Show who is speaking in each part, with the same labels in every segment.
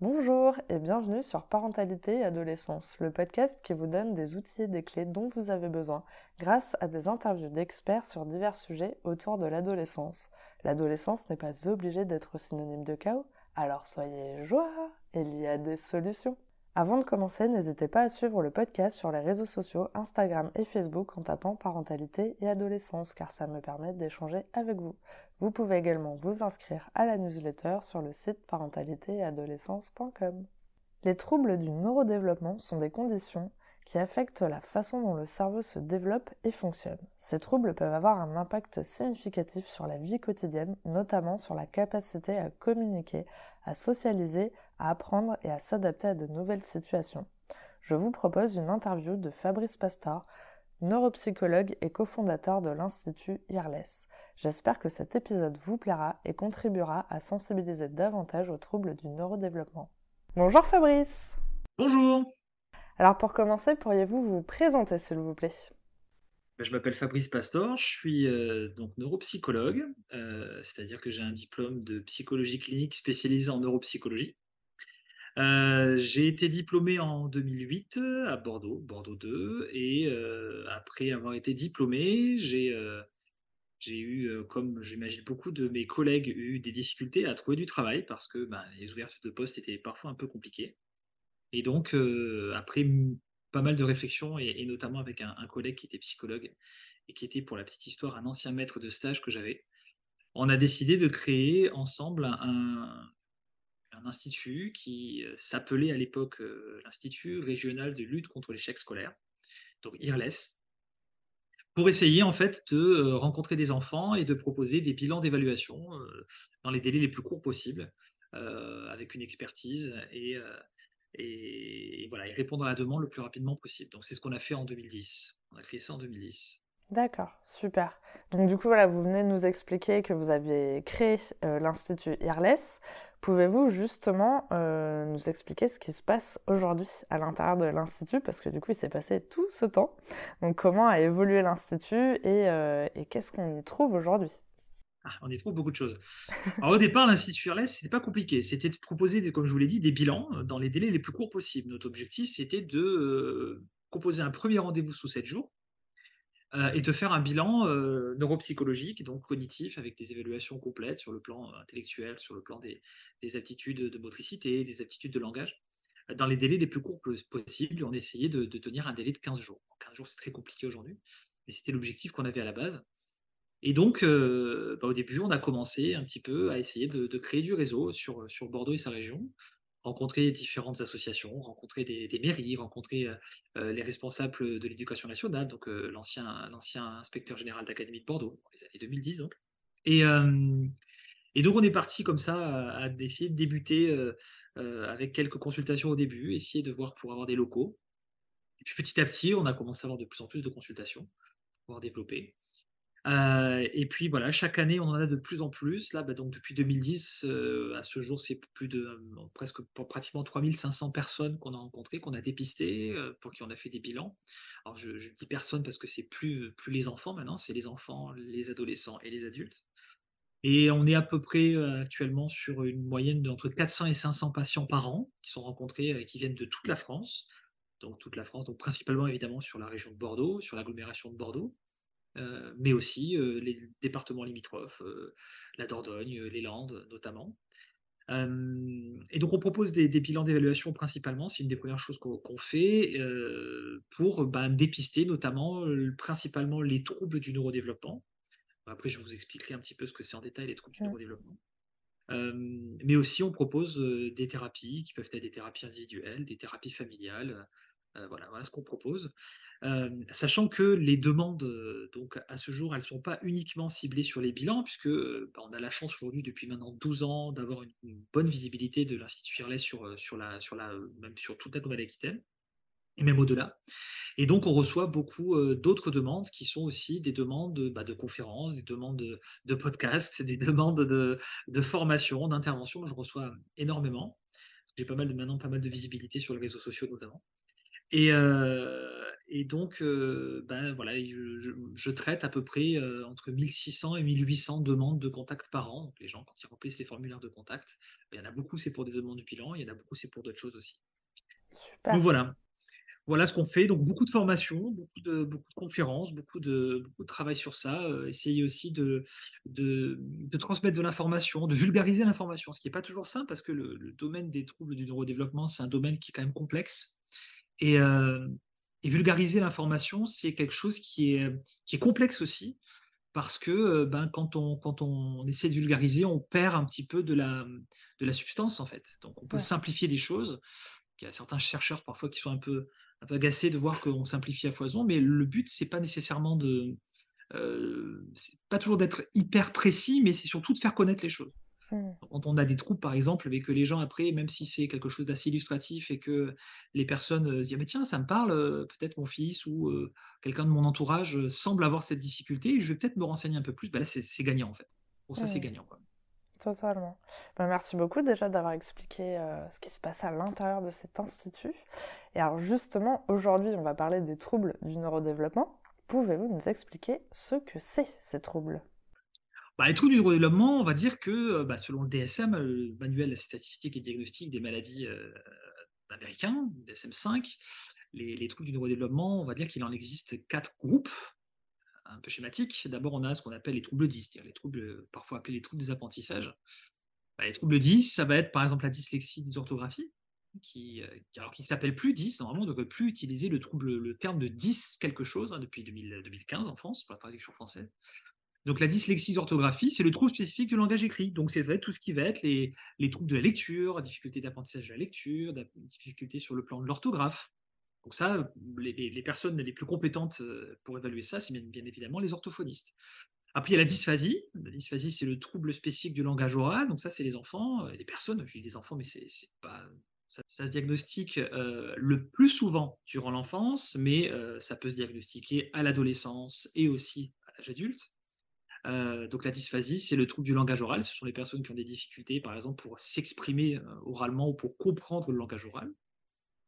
Speaker 1: Bonjour et bienvenue sur Parentalité et Adolescence, le podcast qui vous donne des outils et des clés dont vous avez besoin grâce à des interviews d'experts sur divers sujets autour de l'adolescence. L'adolescence n'est pas obligée d'être synonyme de chaos, alors soyez joie, il y a des solutions. Avant de commencer, n'hésitez pas à suivre le podcast sur les réseaux sociaux Instagram et Facebook en tapant parentalité et adolescence car ça me permet d'échanger avec vous. Vous pouvez également vous inscrire à la newsletter sur le site parentalité-et-adolescence.com. Les troubles du neurodéveloppement sont des conditions qui affectent la façon dont le cerveau se développe et fonctionne. Ces troubles peuvent avoir un impact significatif sur la vie quotidienne, notamment sur la capacité à communiquer, à socialiser, à apprendre et à s'adapter à de nouvelles situations. Je vous propose une interview de Fabrice Pastor, neuropsychologue et cofondateur de l'Institut IRLES. J'espère que cet épisode vous plaira et contribuera à sensibiliser davantage aux troubles du neurodéveloppement. Bonjour Fabrice
Speaker 2: Bonjour
Speaker 1: Alors pour commencer, pourriez-vous vous présenter s'il vous plaît?
Speaker 2: Je m'appelle Fabrice Pastor, je suis euh, donc neuropsychologue, euh, c'est-à-dire que j'ai un diplôme de psychologie clinique spécialisé en neuropsychologie. Euh, j'ai été diplômé en 2008 à Bordeaux, Bordeaux 2, et après avoir été diplômé, j'ai j'ai eu, comme j'imagine beaucoup de mes collègues, eu des difficultés à trouver du travail parce que ben, les ouvertures de poste étaient parfois un peu compliquées. Et donc, après pas mal de réflexions, et, notamment avec un, collègue qui était psychologue et qui était, pour la petite histoire, un ancien maître de stage que j'avais, on a décidé de créer ensemble un, un institut qui s'appelait à l'époque l'Institut régional de lutte contre l'échec scolaire, donc IRLES, pour essayer en fait de rencontrer des enfants et de proposer des bilans d'évaluation dans les délais les plus courts possibles, avec une expertise et, et, voilà, et répondre à la demande le plus rapidement possible. Donc c'est ce qu'on a fait en 2010. On a créé ça en 2010.
Speaker 1: D'accord, super. Donc du coup, voilà, vous venez de nous expliquer que vous aviez créé l'Institut IRLES. Pouvez-vous justement euh, nous expliquer ce qui se passe aujourd'hui à l'intérieur de l'Institut? Parce que du coup, il s'est passé tout ce temps. Donc, comment a évolué l'Institut et, euh, qu'est-ce qu'on y trouve aujourd'hui?
Speaker 2: Ah, on y trouve beaucoup de choses. Au départ, l'Institut ce n'était pas compliqué. C'était de proposer, comme je vous l'ai dit, des bilans euh, dans les délais les plus courts possibles. Notre objectif, c'était de proposer un premier rendez-vous sous 7 jours et de faire un bilan euh, neuropsychologique, donc cognitif, avec des évaluations complètes sur le plan euh, intellectuel, sur le plan des, aptitudes de motricité, des aptitudes de langage, dans les délais les plus courts possibles. On essayait de, de tenir un délai de 15 jours. 15 jours, c'est très compliqué aujourd'hui, mais c'était l'objectif qu'on avait à la base. Et donc, bah, au début, on a commencé un petit peu à essayer de, de créer du réseau sur, sur Bordeaux et sa région, rencontrer différentes associations, rencontrer des, mairies, rencontrer euh, euh, les responsables de l'éducation nationale, donc euh, l'ancien, inspecteur général d'Académie de Bordeaux, dans les années 2010 donc. Et, donc on est parti comme ça à, essayer de débuter avec quelques consultations au début, essayer de voir pour avoir des locaux. Et puis petit à petit, on a commencé à avoir de plus en plus de consultations, pour pouvoir développer. Et puis voilà, chaque année, on en a de plus en plus. Là, bah, donc depuis 2010, euh, à ce jour, c'est plus de euh, presque pratiquement 3500 personnes qu'on a rencontrées, qu'on a dépistées, pour qui on a fait des bilans. Alors je, dis personnes parce que c'est plus, plus les enfants maintenant, c'est les enfants, les adolescents et les adultes. Et on est à peu près actuellement sur une moyenne d'entre 400 et 500 patients par an qui sont rencontrés et qui viennent de toute la France. Donc toute la France, donc principalement évidemment sur la région de Bordeaux, sur l'agglomération de Bordeaux. Euh, mais aussi euh, les départements limitrophes, euh, la Dordogne, les Landes notamment. et donc on propose des, bilans d'évaluation principalement, c'est une des premières choses qu'on fait pour ben, dépister notamment principalement les troubles du neurodéveloppement. Après je vous expliquerai un petit peu ce que c'est en détail les troubles du neurodéveloppement. mais aussi on propose des thérapies qui peuvent être des thérapies individuelles, des thérapies familiales, euh, voilà, voilà ce qu'on propose. Euh, sachant que les demandes, euh, donc à ce jour, elles ne sont pas uniquement ciblées sur les bilans, puisque bah, on a la chance aujourd'hui, depuis maintenant 12 ans, d'avoir une, bonne visibilité de l'Institut Irles sur, sur, la, sur la, même sur toute la Nouvelle-Aquitaine, et même au-delà. Et donc, on reçoit beaucoup d'autres demandes qui sont aussi des demandes bah, de conférences, des demandes de, podcasts, des demandes de, de formation, d'intervention. Je reçois énormément. J'ai pas mal de, maintenant pas mal de visibilité sur les réseaux sociaux notamment. Et, et donc, ben voilà, je, traite à peu près entre 1600 et 1800 demandes de contact par an. Donc les gens, quand ils remplissent les formulaires de contact, ben, il y en a beaucoup, c'est pour des demandes du bilan, il y en a beaucoup, c'est pour d'autres choses aussi. Donc voilà, voilà ce qu'on fait. Donc beaucoup de formations, beaucoup de, beaucoup de conférences, beaucoup de, beaucoup de travail sur ça. essayer aussi de, de, transmettre de l'information, de vulgariser l'information, ce qui n'est pas toujours simple parce que le, le, domaine des troubles du neurodéveloppement, c'est un domaine qui est quand même complexe. Et, et vulgariser l'information, c'est quelque chose qui est, qui est complexe aussi, parce que ben, quand, on, quand on essaie de vulgariser, on perd un petit peu de la, de la substance, en fait. Donc on peut simplifier des choses. Il y a certains chercheurs parfois qui sont un peu, un peu agacés de voir qu'on simplifie à foison, mais le but, c'est pas nécessairement de... c'est pas toujours d'être hyper précis, mais c'est surtout de faire connaître les choses. Mmh. Quand on a des troubles, par exemple, avec que les gens, après, même si c'est quelque chose d'assez illustratif et que les personnes se disent «Ah, mais tiens, ça me parle, peut-être mon fils ou quelqu'un de mon entourage semble avoir cette difficulté, je vais peut-être me renseigner un peu plus, bah là, c'est gagnant, en fait. Pour ça, c'est mmh. gagnant. Quoi.
Speaker 1: Totalement. Ben, merci beaucoup déjà d'avoir expliqué ce qui se passe à l'intérieur de cet institut. Et alors justement, aujourd'hui, on va parler des troubles du neurodéveloppement. Pouvez-vous nous expliquer ce que c'est ces troubles?
Speaker 2: Bah, les troubles du neurodéveloppement, on va dire que euh, bah, selon le DSM, le manuel statistique et diagnostic des maladies euh, américains, DSM-5, les, troubles du neurodéveloppement, on va dire qu'il en existe quatre groupes, un peu schématiques. D'abord, on a ce qu'on appelle les troubles 10, c'est-à-dire les troubles parfois appelés les troubles des apprentissages. Bah, les troubles 10, ça va être par exemple la dyslexie, dysorthographie, qui, euh, alors qui s'appelle plus 10, normalement on ne devrait plus utiliser le, trouble, le terme de 10 quelque chose hein, depuis 2015 en France, pour la traduction française. Donc la dyslexie d'orthographie, c'est le trouble spécifique du langage écrit. Donc c'est tout ce qui va être les, troubles de la lecture, difficultés d'apprentissage de la lecture, difficultés sur le plan de l'orthographe. Donc ça, les, personnes les plus compétentes euh, pour évaluer ça, c'est bien, évidemment les orthophonistes. Après, il y a la dysphasie. La dysphasie, c'est le trouble spécifique du langage oral. Donc ça, c'est les enfants, euh, les personnes, je dis les enfants, mais c'est pas... Ça, se diagnostique euh, le plus souvent durant l'enfance, mais ça peut se diagnostiquer à l'adolescence et aussi à l'âge adulte. Euh, donc la dysphasie, c'est le trouble du langage oral. Ce sont les personnes qui ont des difficultés, par exemple, pour s'exprimer euh, oralement ou pour comprendre le langage oral.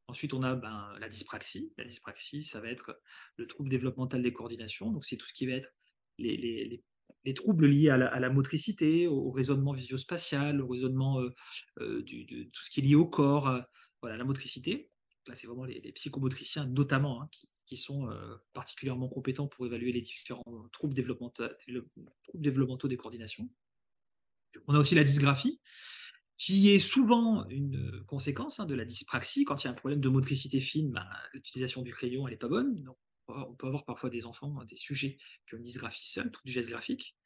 Speaker 2: Ensuite, on a ben, la dyspraxie. La dyspraxie, ça va être le trouble développemental des coordinations. Donc c'est tout ce qui va être les, troubles liés à la, motricité, au, raisonnement visio-spatial, au raisonnement euh, de tout ce qui est lié au corps, voilà, la motricité. Là, c'est vraiment les, psychomotriciens notamment hein, qui, qui sont euh, particulièrement compétents pour évaluer les différents troubles développementaux, développementaux des coordinations. On a aussi la dysgraphie, qui est souvent une conséquence hein, de la dyspraxie. Quand il y a un problème de motricité fine, ben, l'utilisation du crayon n'est pas bonne. Donc, on peut avoir parfois des enfants, des sujets qui ont une dysgraphie seule, tout du geste graphique.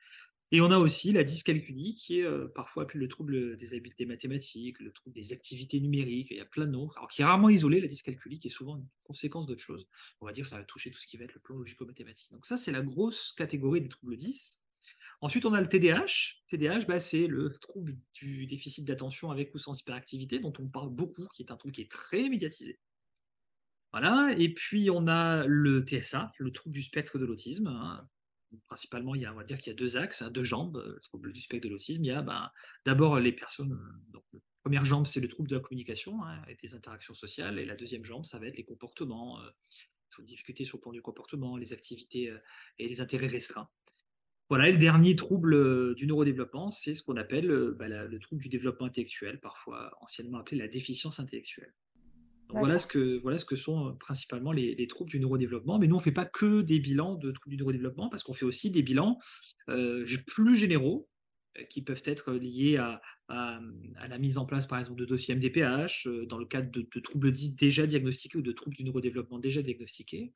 Speaker 2: Et on a aussi la dyscalculie, qui est euh, parfois appelée le trouble des habiletés mathématiques, le trouble des activités numériques, il y a plein de noms, alors qui est rarement isolé, la dyscalculie, qui est souvent une conséquence d'autre chose. On va dire que ça va toucher tout ce qui va être le plan logico-mathématique. Donc ça, c'est la grosse catégorie des troubles 10. Ensuite, on a le TDAH. TDAH, bah, c'est le trouble du déficit d'attention avec ou sans hyperactivité, dont on parle beaucoup, qui est un trouble qui est très médiatisé. Voilà, et puis on a le TSA, le trouble du spectre de l'autisme, hein principalement, il y a, on va dire qu'il y a deux axes, hein, deux jambes, le euh, trouble du spectre de l'autisme. Il y a ben, d'abord les personnes, euh, la première jambe, c'est le trouble de la communication hein, et des interactions sociales, et la deuxième jambe, ça va être les comportements, euh, les difficultés sur le plan du comportement, les activités et les intérêts restreints. Voilà, et le dernier trouble du neurodéveloppement, c'est ce qu'on appelle ben, le trouble du développement intellectuel, parfois anciennement appelé la déficience intellectuelle voilà ce, que, voilà ce que sont principalement les, troubles du neurodéveloppement. Mais nous, on ne fait pas que des bilans de troubles du neurodéveloppement, parce qu'on fait aussi des bilans plus généraux, qui peuvent être liés à, la mise en place, par exemple, de dossiers MDPH, dans le cadre de, troubles 10 déjà diagnostiqués ou de troubles du neurodéveloppement déjà diagnostiqués.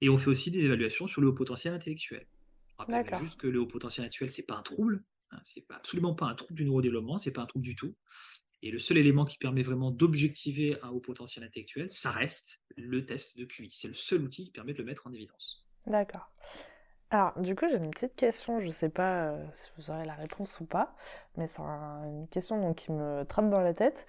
Speaker 2: Et on fait aussi des évaluations sur le haut potentiel intellectuel. Je rappelle juste que le haut potentiel intellectuel, ce n'est pas un trouble, hein, c'est absolument pas un trouble du neurodéveloppement, c'est pas un trouble du tout. Et le seul élément qui permet vraiment d'objectiver un haut potentiel intellectuel, ça reste le test de QI. C'est le seul outil qui permet de le mettre en évidence.
Speaker 1: D'accord. Alors, du coup, j'ai une petite question. Je ne sais pas euh, si vous aurez la réponse ou pas, mais c'est une question qui me trotte dans la tête.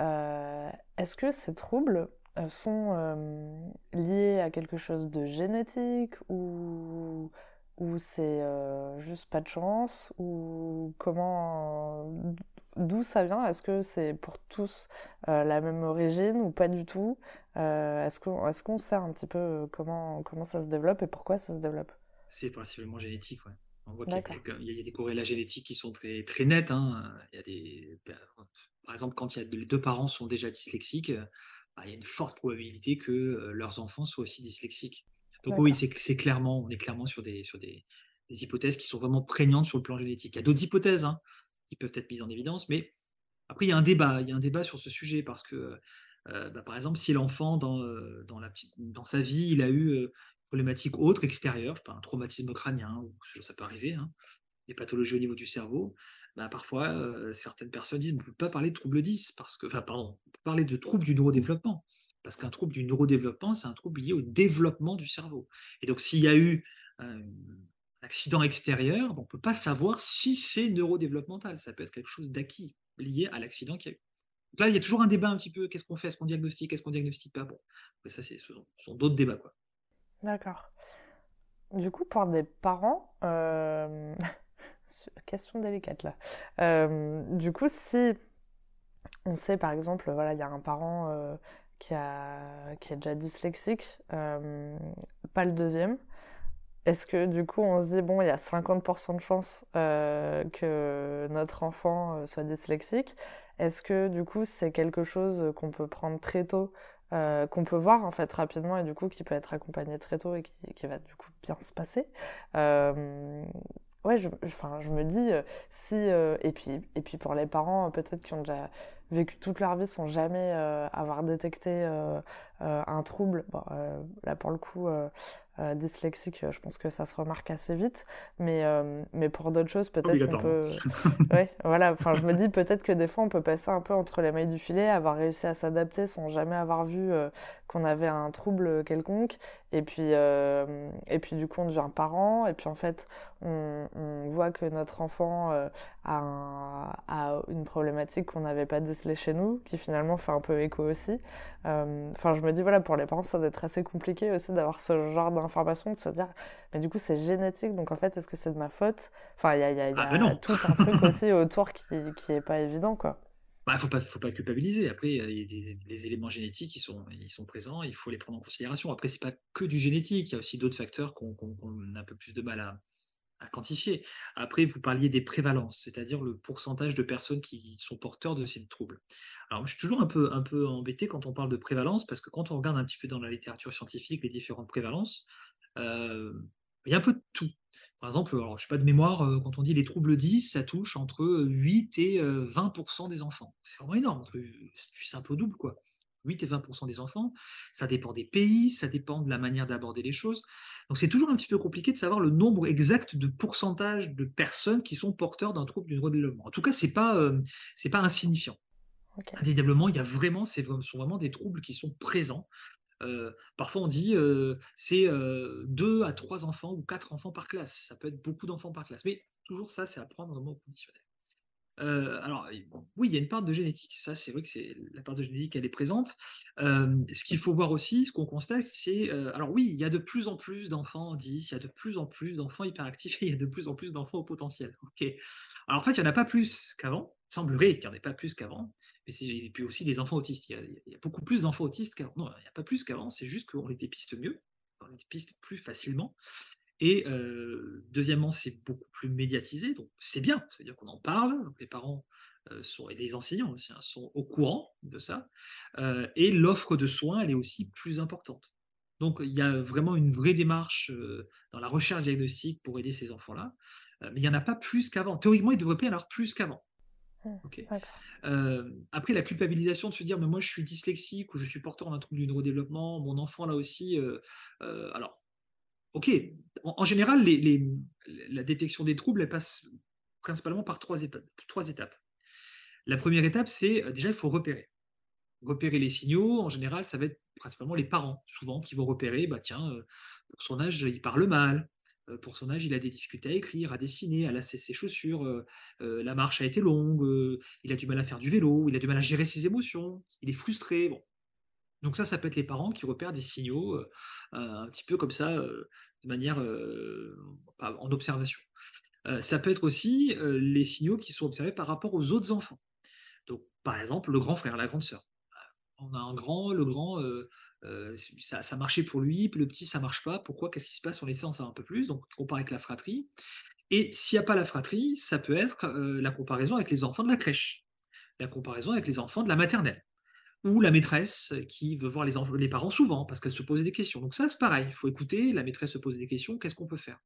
Speaker 1: Euh, est-ce que ces troubles euh, sont liés à quelque chose de génétique ou, ou c'est juste pas de chance ou comment d'où ça vient? Est-ce que c'est pour tous la même origine ou pas du tout? Est-ce qu'on est sait un petit peu comment, comment ça se développe et pourquoi ça se développe?
Speaker 2: C'est principalement génétique, ouais. On voit qu'il y, a des corrélats génétiques qui sont très, très nets. Hein. Il y a des, par exemple, quand il y a, les deux parents sont déjà dyslexiques, bah, il y a une forte probabilité que leurs enfants soient aussi dyslexiques. Donc oui, c'est clairement, on est clairement sur des, sur des, hypothèses qui sont vraiment prégnantes sur le plan génétique. Il y a d'autres hypothèses hein, qui peuvent être mises en évidence, mais après il y a un débat, il y a un débat sur ce sujet parce que, bah, par exemple, si l'enfant dans, dans, la petite, dans sa vie, il a eu une problématique autre, extérieure, je sais pas, un traumatisme crânien, ou ça peut arriver, hein, des pathologies au niveau du cerveau, bah, parfois, certaines personnes disent on ne peut pas parler de trouble 10, parce que, pardon, on peut parler de trouble du neurodéveloppement. Parce qu'un trouble du neurodéveloppement, c'est un trouble lié au développement du cerveau. Et donc, s'il y a eu accident extérieur, on ne peut pas savoir si c'est neurodéveloppemental. Ça peut être quelque chose d'acquis, lié à l'accident qu'il y a eu. Donc là, il y a toujours un débat un petit peu, qu'est-ce qu'on fait, est-ce qu'on diagnostique, est-ce qu'on diagnostique pas? Bon, ça, ce sont, d'autres débats. quoi.
Speaker 1: D'accord. Du coup, pour des parents, question délicate là. Euh, du coup, si on sait par exemple, voilà, il y a un parent euh, qui, a, qui est déjà dyslexique, euh, pas le deuxième, est-ce que du coup on se dit, bon, il y a 50% de chance que notre enfant soit dyslexique Est-ce que du coup c'est quelque chose qu'on peut prendre très tôt qu'on peut voir en fait rapidement et du coup qui peut être accompagné très tôt et qui, va du coup bien se passer? Euh, ouais, je, me dis, euh, si. Euh, et, puis, pour les parents, peut-être qui ont déjà vécu toute leur vie sans jamais avoir détecté un trouble. Là, pour le coup, euh, dyslexique, je pense que ça se remarque assez vite. Mais, euh, mais pour d'autres choses, peut-être qu'on peut. ouais, voilà. Enfin, je me dis peut-être que des fois, on peut passer un peu entre les mailles du filet, avoir réussi à s'adapter sans jamais avoir vu euh, qu'on avait un trouble quelconque. Et puis, et puis, du coup, on devient parent. Et puis, en fait, on, on voit que notre enfant a, a, une problématique qu'on n'avait pas décelée chez nous, qui finalement fait un peu écho aussi. Enfin, je me dis, voilà, pour les parents, ça doit être assez compliqué aussi d'avoir ce genre d'information, de se dire, mais du coup, c'est génétique, donc en fait, est-ce que c'est de ma faute? Enfin, il y a, y a, y a ah, tout un truc aussi autour qui, qui est pas évident, quoi.
Speaker 2: Bah, faut pas, faut pas culpabiliser. Après, il y a des, éléments génétiques qui sont, ils sont présents, il faut les prendre en considération. Après, c'est pas que du génétique, il y a aussi d'autres facteurs qu'on a un peu plus de mal à, à quantifier. Après, vous parliez des prévalences, c'est-à-dire le pourcentage de personnes qui sont porteurs de ces troubles. Alors, je suis toujours un peu, un peu embêté quand on parle de prévalence, parce que quand on regarde un petit peu dans la littérature scientifique les différentes prévalences, euh, il y a un peu de tout. Par exemple, alors, je ne sais pas de mémoire, euh, quand on dit les troubles 10, ça touche entre 8 et 20% euh, des enfants. C'est vraiment énorme, c'est du simple double, quoi. 8 et 20% des enfants. Ça dépend des pays, ça dépend de la manière d'aborder les choses. Donc c'est toujours un petit peu compliqué de savoir le nombre exact de pourcentage de personnes qui sont porteurs d'un trouble du neurodéveloppement. En tout cas, c'est pas euh, c'est pas insignifiant. Indéniablement, il y a vraiment, c'est sont vraiment des troubles qui sont présents. Euh, parfois, on dit euh, c'est deux à trois enfants ou quatre enfants par classe. Ça peut être beaucoup d'enfants par classe. Mais toujours ça, c'est à prendre vraiment au conditionnel. Euh, alors, oui, il y a une part de génétique. Ça, c'est vrai que c'est la part de génétique, elle est présente. Ce qu'il faut voir aussi, ce qu'on constate, c'est. Euh, alors, oui, il y a de plus en plus d'enfants 10, il y a de plus en plus d'enfants hyperactifs et il y a de plus en plus d'enfants au potentiel. Alors, en fait, il n'y en a pas plus qu'avant. Il semblerait qu'il n'y en ait pas plus qu'avant. Mais c'est puis aussi des enfants autistes. Il y a, beaucoup plus d'enfants autistes qu'avant. Non, il n'y a pas plus qu'avant. C'est juste qu'on les dépiste mieux, on les dépiste plus facilement. Et deuxièmement, c'est beaucoup plus médiatisé, donc c'est bien, c'est-à-dire qu'on en parle, les parents sont, et les enseignants aussi hein, sont au courant de ça, et l'offre de soins, elle est aussi plus importante. Donc il y a vraiment une vraie démarche dans la recherche diagnostique pour aider ces enfants-là, mais il n'y en a pas plus qu'avant. Théoriquement, il devrait y en avoir plus qu'avant. Mmh, après, la culpabilisation de se dire, mais moi je suis dyslexique ou je suis porteur d'un trouble du neurodéveloppement, mon enfant là aussi. alors, ok, en, général, la détection des troubles, elle passe principalement par trois étapes. La première étape, c'est euh, déjà, il faut repérer. Repérer les signaux, en général, ça va être principalement les parents, souvent, qui vont repérer, bah tiens, euh, pour son âge, il parle mal, euh, pour son âge, il a des difficultés à écrire, à dessiner, à lasser ses chaussures, la marche a été longue, il a du mal à faire du vélo, il a du mal à gérer ses émotions, il est frustré. Donc ça, ça peut être les parents qui repèrent des signaux un petit peu comme ça, de manière en observation. ça peut être aussi les signaux qui sont observés par rapport aux autres enfants. Donc, par exemple, le grand frère, la grande sœur. On a un grand, le grand, ça, ça, marchait pour lui, le petit, ça marche pas. Pourquoi? Qu'est-ce qui se passe? On essaie d'en savoir un peu plus. Donc, on compare avec la fratrie. Et s'il n'y a pas la fratrie, ça peut être la comparaison avec les enfants de la crèche, la comparaison avec les enfants de la maternelle ou la maîtresse qui veut voir les, les parents souvent parce qu'elle se pose des questions. Donc ça, c'est pareil, il faut écouter, la maîtresse se pose des questions, qu'est-ce qu'on peut faire?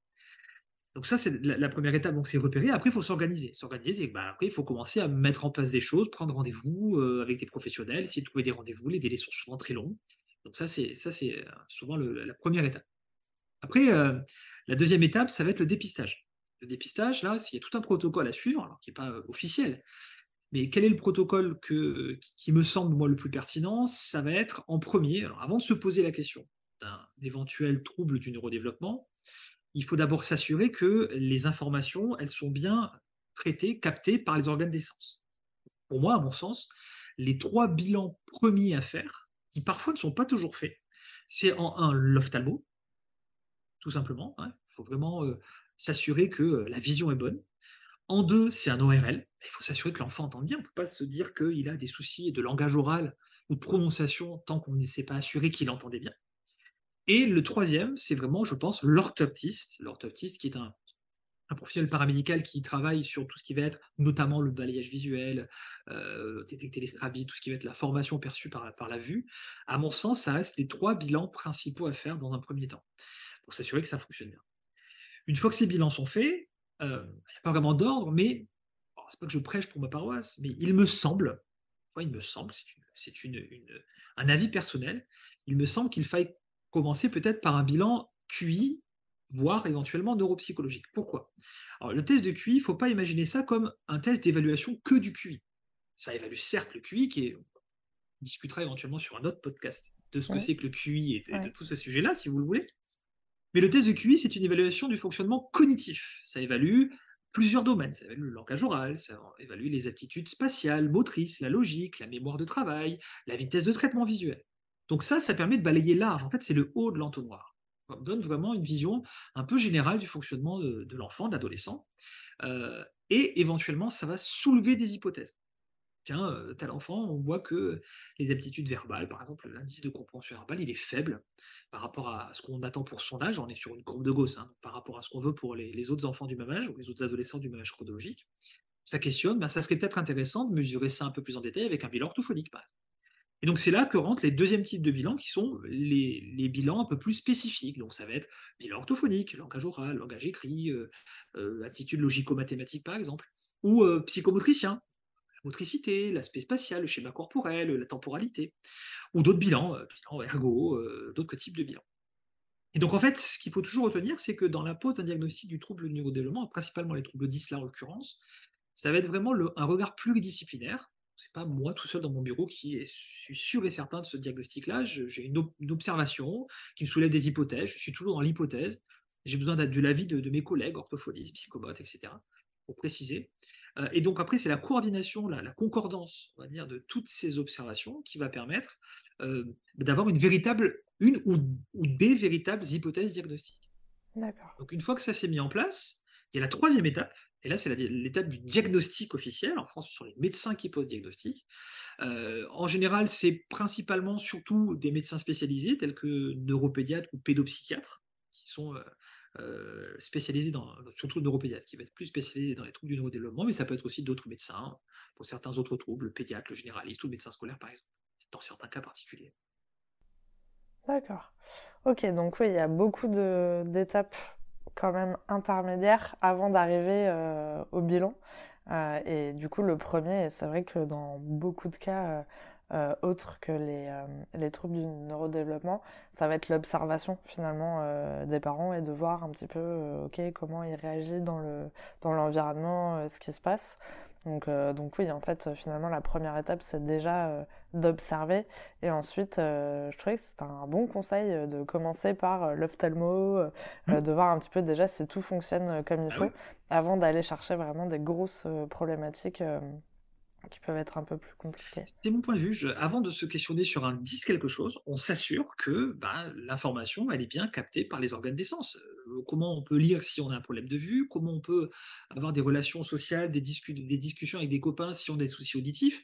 Speaker 2: Donc ça, c'est la, première étape, donc c'est repérer, après, il faut s'organiser. S'organiser, bah, après, il faut commencer à mettre en place des choses, prendre rendez-vous euh, avec des professionnels, essayer de trouver des rendez-vous, les délais sont souvent très longs. Donc ça, c'est, euh, souvent la première étape. Après, euh, la deuxième étape, ça va être le dépistage. Le dépistage, là, s'il y a tout un protocole à suivre, alors qui n'est pas officiel, mais quel est le protocole qui me semble, moi, le plus pertinent? Ça va être, en premier, avant de se poser la question d'un éventuel trouble du neurodéveloppement, il faut d'abord s'assurer que les informations, elles sont bien traitées, captées par les organes des sens. Pour moi, à mon sens, les trois bilans premiers à faire, qui parfois ne sont pas toujours faits, c'est en un, l'ophtalmo, tout simplement. Hein. Il faut vraiment euh, s'assurer que la vision est bonne. En deux, c'est un ORL. Il faut s'assurer que l'enfant entend bien. On ne peut pas se dire qu'il a des soucis de langage oral ou de prononciation tant qu'on ne s'est pas assuré qu'il entendait bien. Et le troisième, c'est vraiment, je pense, l'orthoptiste. L'orthoptiste qui est un, professionnel paramédical qui travaille sur tout ce qui va être notamment le balayage visuel, euh, détecter les strabies, tout ce qui va être la formation perçue par, par la vue. À mon sens, ça reste les trois bilans principaux à faire dans un premier temps pour s'assurer que ça fonctionne bien. Une fois que ces bilans sont faits, il n'y a pas vraiment d'ordre, mais c'est pas que je prêche pour ma paroisse, mais il me semble, il me semble, c'est une, un avis personnel, il me semble qu'il faille commencer peut-être par un bilan QI, voire éventuellement neuropsychologique. Pourquoi? Alors, le test de QI, il ne faut pas imaginer ça comme un test d'évaluation que du QI. Ça évalue certes le QI, qui est, on discutera éventuellement sur un autre podcast de ce que c'est que le QI et de tout ce sujet-là, si vous le voulez. Mais le test de QI, c'est une évaluation du fonctionnement cognitif. Ça évalue plusieurs domaines. Ça évalue le langage oral, ça évalue les aptitudes spatiales, motrices, la logique, la mémoire de travail, la vitesse de traitement visuel. Donc ça, ça permet de balayer large. En fait, c'est le haut de l'entonnoir. On donne vraiment une vision un peu générale du fonctionnement de, l'enfant, de l'adolescent. Euh, et éventuellement, ça va soulever des hypothèses tiens, euh, tel enfant, on voit que les aptitudes verbales, par exemple, l'indice de compréhension verbale, il est faible par rapport à ce qu'on attend pour son âge. On est sur une courbe de Gauss, hein, par rapport à ce qu'on veut pour les, autres enfants du même âge ou les autres adolescents du même âge chronologique. Ça questionne, ben, ça serait peut-être intéressant de mesurer ça un peu plus en détail avec un bilan orthophonique, par exemple. Et donc c'est là que rentrent les deuxièmes types de bilans qui sont les, bilans un peu plus spécifiques. Donc ça va être bilan orthophonique, langage oral, langage écrit, euh, euh, aptitude logico-mathématique par exemple, ou psychomotricien, motricité, l'aspect spatial, le schéma corporel, la temporalité, ou d'autres bilans, euh, bilans ergo, euh, d'autres types de bilans. Et donc en fait, ce qu'il faut toujours retenir, c'est que dans la pose d'un diagnostic du trouble du neurodéveloppement, principalement les troubles 10 là en l'occurrence, ça va être vraiment un regard pluridisciplinaire. C'est pas moi tout seul dans mon bureau qui suis sûr et certain de ce diagnostic-là. J'ai une, observation qui me soulève des hypothèses. Je suis toujours dans l'hypothèse. J'ai besoin de l'avis de, de, mes collègues, orthophonistes, psychomotes, etc pour préciser. Euh, et donc après, c'est la coordination, la, concordance, on va dire, de toutes ces observations qui va permettre euh, d'avoir une véritable, une ou, des véritables hypothèses diagnostiques.
Speaker 1: D'accord.
Speaker 2: Donc une fois que ça s'est mis en place, il y a la troisième étape, et là c'est l'étape du diagnostic officiel. En France, ce sont les médecins qui posent diagnostic. Euh, en général, c'est principalement surtout des médecins spécialisés tels que neuropédiatres ou pédopsychiatres qui sont euh, spécialisé dans, surtout le neuropédiatre, qui va être plus spécialisé dans les troubles du neurodéveloppement, mais ça peut être aussi d'autres médecins, pour certains autres troubles, le pédiatre, le généraliste ou le médecin scolaire par exemple, dans certains cas particuliers.
Speaker 1: D'accord. Ok, donc oui, il y a beaucoup d'étapes quand même intermédiaires avant d'arriver euh, au bilan. Euh, et du coup, le premier, c'est vrai que dans beaucoup de cas, euh, autres que les, euh, les, troubles du neurodéveloppement, ça va être l'observation finalement euh, des parents et de voir un petit peu ok comment ils réagissent dans le dans l'environnement, ce qui se passe. Donc, donc oui, en fait, finalement, la première étape, c'est déjà d'observer. Et ensuite, je trouvais que c'était un bon conseil de commencer par l'ophtalmo, mmh. de voir un petit peu déjà si tout fonctionne comme il ah faut, avant d'aller chercher vraiment des grosses problématiques qui peuvent être un peu plus compliqués.
Speaker 2: C'est mon point de vue. avant de se questionner sur un 10 quelque chose, on s'assure que bah, l'information, elle est bien captée par les organes d'essence. Euh, comment on peut lire si on a un problème de vue, comment on peut avoir des relations sociales, des discussions avec des copains si on a des soucis auditifs?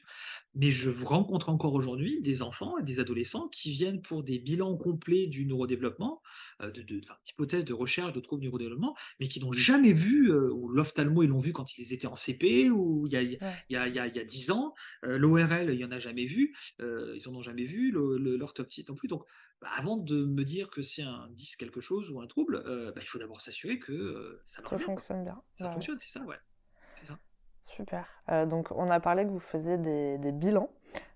Speaker 2: Mais je rencontre encore aujourd'hui des enfants et des adolescents qui viennent pour des bilans complets du neurodéveloppement, euh, de, d'hypothèses de recherche de troubles du neurodéveloppement, mais qui n'ont jamais vu, euh, ou l'ophtalmo, ils l'ont vu quand ils étaient en CP, ou il y a, il y a, il y a, il y a 10 ans, l'ORL, il n'y en a jamais vu, ils n'en ont jamais vu, l'orthoptie non plus. Donc, bah, avant de me dire que c'est un 10 quelque chose ou un trouble, euh, bah, il faut d'abord s'assurer que euh, ça,
Speaker 1: fonctionne bien.
Speaker 2: Ça fonctionne, c'est ça, ouais.
Speaker 1: Super. Euh, donc, on a parlé que vous faisiez des, bilans.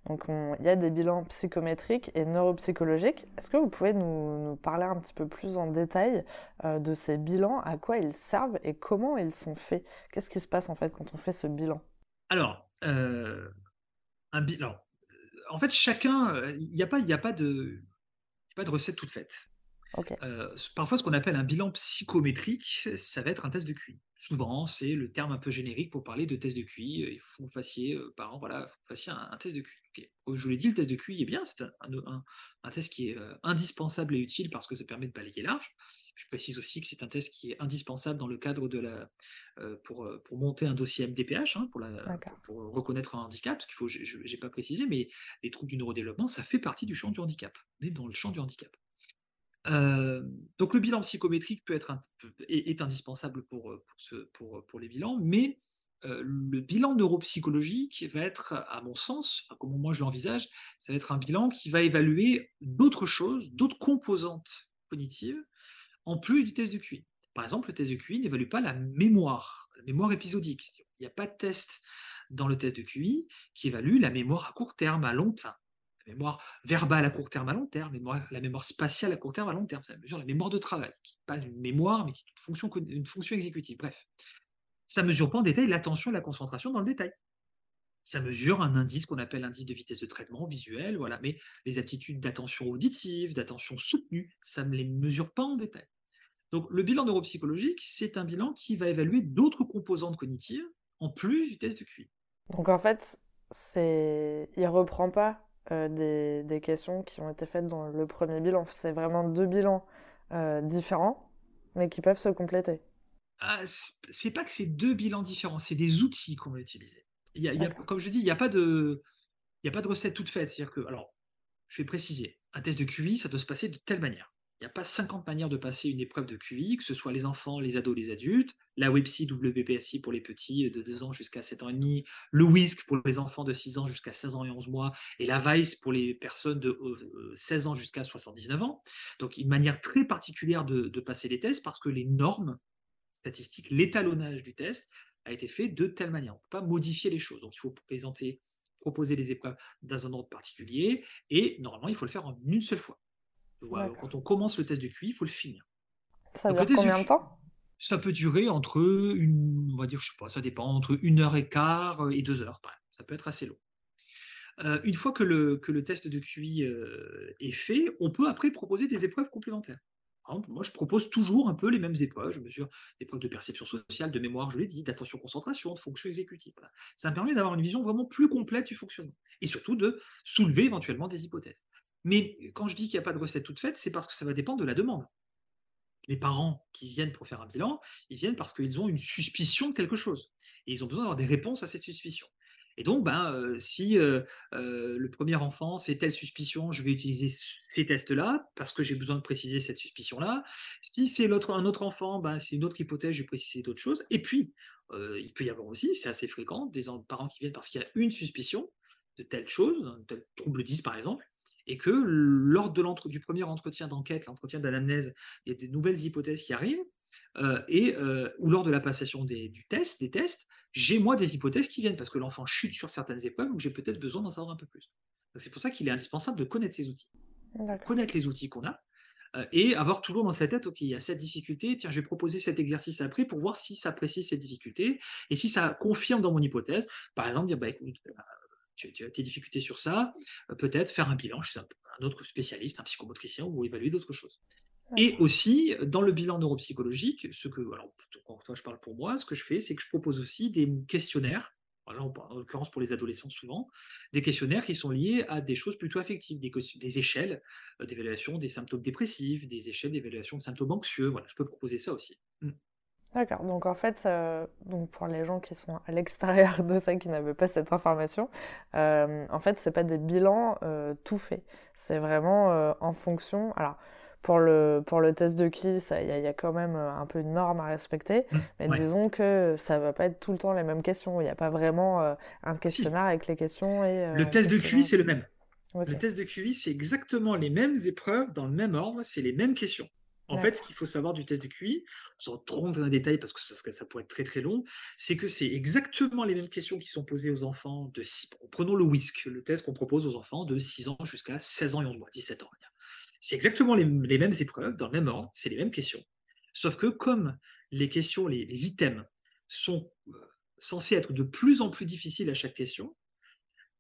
Speaker 1: Donc, il y a des bilans psychométriques et neuropsychologiques. Est-ce que vous pouvez nous, parler un petit peu plus en détail de ces bilans, à quoi ils servent et comment ils sont faits? Qu'est-ce qui se passe en fait quand on fait ce bilan?
Speaker 2: Alors, un bilan. En fait, chacun, il n'y a a pas de recette toute faite. Euh, parfois, ce qu'on appelle un bilan psychométrique, ça va être un test de QI. Souvent, c'est le terme un peu générique pour parler de test de QI. Il faut que vous fassiez, euh, par an, voilà, fassiez un, test de QI. Je vous l'ai dit, le test de QI est bien, c'est un, test qui est euh, indispensable et utile parce que ça permet de balayer large. Je précise aussi que c'est un test qui est indispensable dans le cadre de la, pour, pour monter un dossier MDPH, hein, pour, la, pour, reconnaître un handicap, parce qu'il faut, je n'ai pas précisé, mais les troubles du neurodéveloppement, ça fait partie du champ du handicap. On est dans le champ du handicap. Donc le bilan psychométrique peut être est, indispensable pour, pour, pour, les bilans, mais le bilan neuropsychologique va être, à mon sens, enfin, comment moi je l'envisage, ça va être un bilan qui va évaluer d'autres choses, d'autres composantes cognitives en plus du test de QI. Par exemple, le test de QI n'évalue pas la mémoire, la mémoire épisodique. Il n'y a pas de test dans le test de QI qui évalue la mémoire à court terme, à long terme. Mémoire verbale à court terme, à long terme, la mémoire spatiale à court terme, à long terme. Ça mesure la mémoire de travail, qui n'est pas une mémoire, mais qui est une fonction, exécutive. Bref, ça mesure pas en détail l'attention et la concentration dans le détail. Ça mesure un indice qu'on appelle indice de vitesse de traitement visuel, voilà. Mais les aptitudes d'attention auditive, d'attention soutenue, ça ne les mesure pas en détail. Donc le bilan neuropsychologique, c'est un bilan qui va évaluer d'autres composantes cognitives en plus du test de QI.
Speaker 1: Donc en fait, c'est il reprend pas euh, des, questions qui ont été faites dans le premier bilan. C'est vraiment deux bilans euh, différents, mais qui peuvent se compléter.
Speaker 2: Ah, c'est pas que c'est deux bilans différents, c'est des outils qu'on va utiliser. Il y a, comme je dis, il n'y a pas de, il y a pas de recette toute faite. C'est-à-dire que, alors, je vais préciser, un test de QI, ça doit se passer de telle manière. Il n'y a pas 50 manières de passer une épreuve de QI, que ce soit les enfants, les ados, les adultes, la WebSI, WPSI pour les petits de 2 ans jusqu'à 7 ans et demi, le WISC pour les enfants de 6 ans jusqu'à 16 ans et 11 mois, et la VICE pour les personnes de 16 ans jusqu'à 79 ans. Donc une manière très particulière de, passer les tests parce que les normes statistiques, l'étalonnage du test a été fait de telle manière. On ne peut pas modifier les choses. Donc il faut présenter, proposer les épreuves dans un ordre particulier, et normalement il faut le faire en une seule fois. Quand on commence le test de QI, il faut le finir.
Speaker 1: Ça dure combien de temps?
Speaker 2: Ça peut durer entre une, on va dire, je sais pas, ça dépend, entre une heure et quart euh, et deux heures. Ça peut être assez long. Euh, une fois que le, que le test de QI euh, est fait, on peut après proposer des épreuves complémentaires. moi, je propose toujours un peu les mêmes épreuves. Je mesure l'épreuve de perception sociale, de mémoire, je l'ai dit, d'attention-concentration, de fonction exécutive. Ça me permet d'avoir une vision vraiment plus complète du fonctionnement et surtout de soulever éventuellement des hypothèses. Mais quand je dis qu'il n'y a pas de recette toute faite, c'est parce que ça va dépendre de la demande. Les parents qui viennent pour faire un bilan, ils viennent parce qu'ils ont une suspicion de quelque chose. Et ils ont besoin d'avoir des réponses à cette suspicion. Et donc, ben, euh, si euh, euh, le premier enfant, c'est telle suspicion, je vais utiliser ces tests-là parce que j'ai besoin de préciser cette suspicion-là. Si c'est un autre enfant, ben, c'est une autre hypothèse, je vais préciser d'autres choses. Et puis, il peut y avoir aussi, c'est assez fréquent, des parents qui viennent parce qu'il y a une suspicion de telle chose, un tel trouble 10 par exemple, et que lors de du premier entretien d'enquête, l'entretien d'anamnèse, il y a des nouvelles hypothèses qui arrivent, euh, et, euh, ou lors de la passation des, du test, des tests, j'ai moi des hypothèses qui viennent parce que l'enfant chute sur certaines épreuves, donc j'ai peut-être besoin d'en savoir un peu plus. C'est pour ça qu'il est indispensable de connaître ces outils, connaître les outils qu'on a, euh, et avoir toujours dans sa tête, OK, il y a cette difficulté, tiens, je vais proposer cet exercice après pour voir si ça précise cette difficulté, et si ça confirme dans mon hypothèse, par exemple, dire, bah, écoute, tu, as tes difficultés sur ça, euh, peut-être faire un bilan chez un, autre spécialiste, un psychomotricien, ou évaluer d'autres choses. Et aussi, dans le bilan neuropsychologique, ce que, alors, quand je parle pour moi, ce que je fais, c'est que je propose aussi des questionnaires en l'occurrence pour les adolescents souvent, des questionnaires qui sont liés à des choses plutôt affectives, des, des échelles euh, d'évaluation des symptômes dépressifs, des échelles d'évaluation de symptômes anxieux. Voilà, je peux proposer ça aussi.
Speaker 1: D'accord. Donc en fait, euh, donc pour les gens qui sont à l'extérieur de ça, qui n'avaient pas cette information, euh, en fait, c'est pas des bilans euh, tout faits. C'est vraiment en fonction. Alors pour le pour le test de qui, il y, a quand même un peu une norme à respecter, mmh, mais disons que ça va pas être tout le temps les mêmes questions. Il n'y a pas vraiment un questionnaire avec les questions et.
Speaker 2: le test de QI, c'est le même. Le test de QI, c'est exactement les mêmes épreuves dans le même ordre, c'est les mêmes questions. En fait, ce qu'il faut savoir du test de QI, sans trop dans les détails parce que ça, ça, pourrait être très très long, c'est que c'est exactement les mêmes questions qui sont posées aux enfants de 6 Prenons le WISC, le test qu'on propose aux enfants de 6 ans jusqu'à 16 ans et 11 mois, 17 ans. C'est exactement les, mêmes épreuves, dans le même ordre, c'est les mêmes questions. Sauf que comme les questions, les, items sont euh, censés être de plus en plus difficiles à chaque question,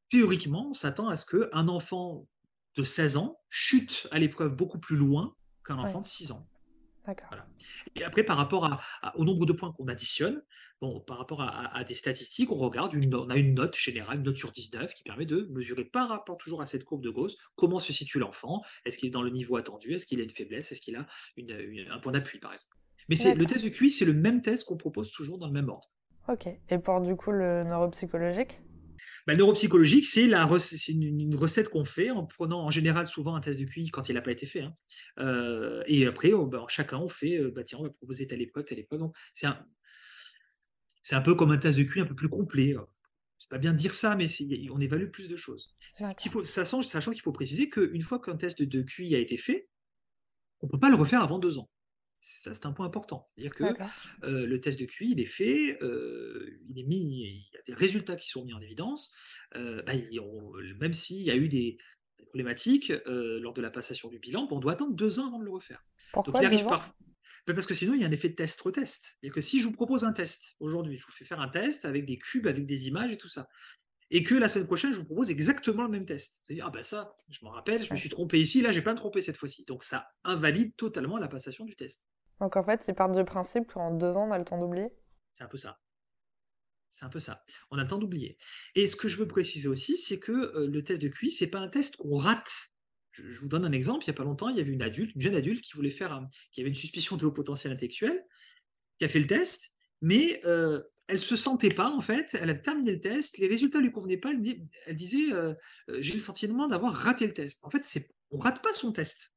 Speaker 2: théoriquement, on s'attend à ce qu'un enfant de 16 ans chute à l'épreuve beaucoup plus loin qu'un enfant de 6 ans. Et après, par rapport au nombre de points qu'on additionne, bon, par rapport à, des statistiques, on regarde, une, on a une note générale, une note sur 19, qui permet de mesurer par rapport toujours à cette courbe de Gauss, comment se situe l'enfant, est-ce qu'il est dans le niveau attendu, est-ce qu'il a une faiblesse, est-ce qu'il a un point d'appui, par exemple? Mais le test de QI, c'est le même test qu'on propose toujours dans le même ordre.
Speaker 1: Ok. Et pour du coup le neuropsychologique?
Speaker 2: Bah, le neuropsychologique, c'est une, recette qu'on fait en prenant en général souvent un test de QI quand il n'a pas été fait. Hein. Euh, et après, bah, chacun, on fait, euh, bah, tiens, on va proposer telle épreuve, telle épreuve. C'est un, un, peu comme un test de QI un peu plus complet. C'est pas bien de dire ça, mais on évalue plus de choses. Faut, sachant, sachant qu'il faut préciser qu'une fois qu'un test de QI a été fait, on ne peut pas le refaire avant deux ans. Ça, c'est un point important. C'est-à-dire que euh, le test de QI, il est fait, euh, il est mis, il y a des résultats qui sont mis en évidence, euh, bah, même s'il y a eu des, problématiques lors de la passation du bilan, on doit attendre deux ans avant de le refaire.
Speaker 1: Pourquoi Donc, il arrive par...
Speaker 2: Bah, parce que sinon, il y a un effet de test-retest. C'est-à-dire que si je vous propose un test aujourd'hui, je vous fais faire un test avec des cubes, avec des images et tout ça, et que la semaine prochaine, je vous propose exactement le même test. Vous dire, ah ben ça, je m'en rappelle, je me suis trompé ici, là, j'ai pas me trompé cette fois-ci. Donc ça invalide totalement la passation du test.
Speaker 1: Donc en fait, ils partent du principe qu'en deux ans, on a le temps d'oublier
Speaker 2: C'est un peu ça. C'est un peu ça. On a le temps d'oublier. Et ce que je veux préciser aussi, c'est que euh, le test de QI, c'est pas un test qu'on rate. Je, vous donne un exemple. Il n'y a pas longtemps, il y avait une adulte, une jeune adulte qui voulait faire, qui avait une suspicion de haut potentiel intellectuel, qui a fait le test, mais euh, elle se sentait pas en fait. Elle avait terminé le test, les résultats lui convenaient pas. Elle, disait, euh, euh, j'ai le sentiment d'avoir raté le test. En fait, c'est, on rate pas son test.